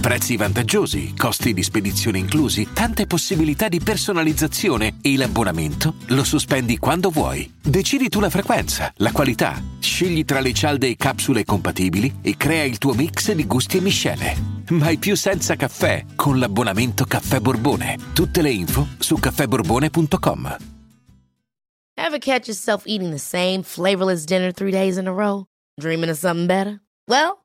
Prezzi vantaggiosi, costi di spedizione inclusi, tante possibilità di personalizzazione e l'abbonamento lo sospendi quando vuoi. Decidi tu la frequenza, la qualità, scegli tra le cialde e capsule compatibili e crea il tuo mix di gusti e miscele. Mai più senza caffè con l'abbonamento Caffè Borbone. Tutte le info su caffèborbone.com. Ever catch yourself eating the same flavorless dinner three days in a row? Dreaming of something better? Well,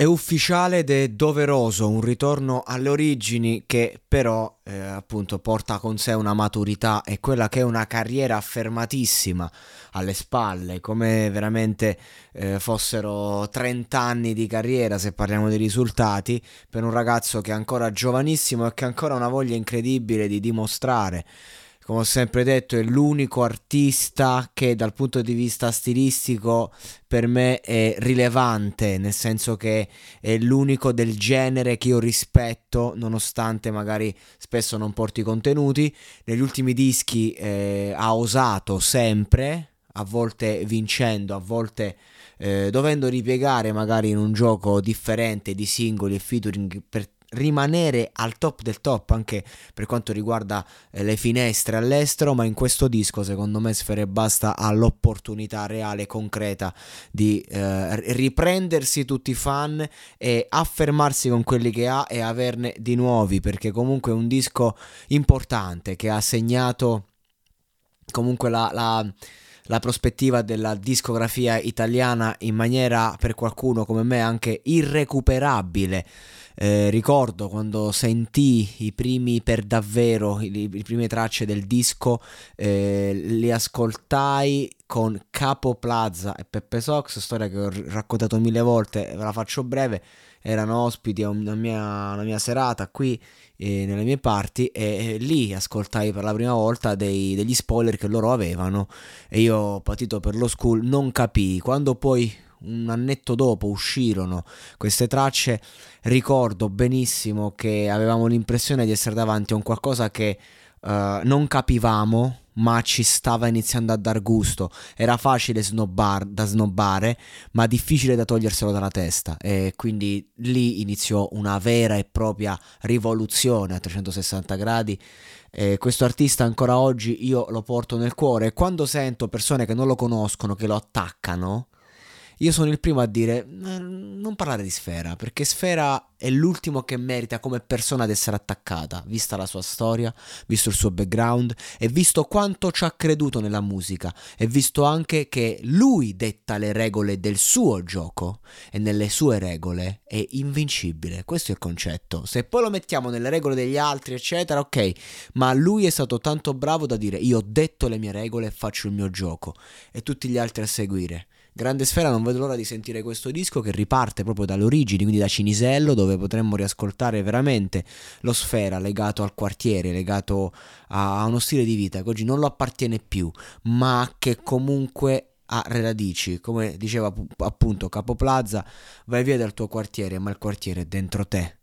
È ufficiale ed è doveroso un ritorno alle origini che però eh, appunto porta con sé una maturità e quella che è una carriera affermatissima alle spalle, come veramente eh, fossero 30 anni di carriera se parliamo di risultati per un ragazzo che è ancora giovanissimo e che ha ancora una voglia incredibile di dimostrare come ho sempre detto, è l'unico artista che dal punto di vista stilistico per me è rilevante, nel senso che è l'unico del genere che io rispetto, nonostante magari spesso non porti contenuti. Negli ultimi dischi eh, ha osato sempre, a volte vincendo, a volte eh, dovendo ripiegare magari in un gioco differente di singoli e featuring per rimanere al top del top anche per quanto riguarda eh, le finestre all'estero, ma in questo disco secondo me Sfere Basta ha l'opportunità reale, concreta di eh, riprendersi tutti i fan e affermarsi con quelli che ha e averne di nuovi, perché comunque è un disco importante che ha segnato comunque la, la la prospettiva della discografia italiana in maniera per qualcuno come me anche irrecuperabile. Eh, ricordo quando sentì i primi per davvero, le prime tracce del disco, eh, li ascoltai con Capo Plaza e Peppe Sox, storia che ho raccontato mille volte, ve la faccio breve, erano ospiti a una mia, una mia serata qui eh, nelle mie parti e, e, lì ascoltai per la prima volta dei, degli spoiler che loro avevano e io patito per lo school non capii, quando poi un annetto dopo uscirono queste tracce, ricordo benissimo che avevamo l'impressione di essere davanti a un qualcosa che uh, non capivamo, ma ci stava iniziando a dar gusto. Era facile snobbar, da snobbare, ma difficile da toglierselo dalla testa. E quindi lì iniziò una vera e propria rivoluzione a 360 gradi. E questo artista ancora oggi io lo porto nel cuore e quando sento persone che non lo conoscono, che lo attaccano, io sono il primo a dire non parlare di Sfera, perché Sfera è l'ultimo che merita come persona ad essere attaccata, vista la sua storia, visto il suo background e visto quanto ci ha creduto nella musica e visto anche che lui detta le regole del suo gioco e nelle sue regole è invincibile. Questo è il concetto. Se poi lo mettiamo nelle regole degli altri, eccetera, ok, ma lui è stato tanto bravo da dire io ho detto le mie regole e faccio il mio gioco e tutti gli altri a seguire. Grande Sfera, non vedo l'ora di sentire questo disco che riparte proprio dalle origini, quindi da Cinisello, dove potremmo riascoltare veramente lo Sfera legato al quartiere, legato a uno stile di vita che oggi non lo appartiene più, ma che comunque ha radici, come diceva appunto Capo Plaza, vai via dal tuo quartiere, ma il quartiere è dentro te.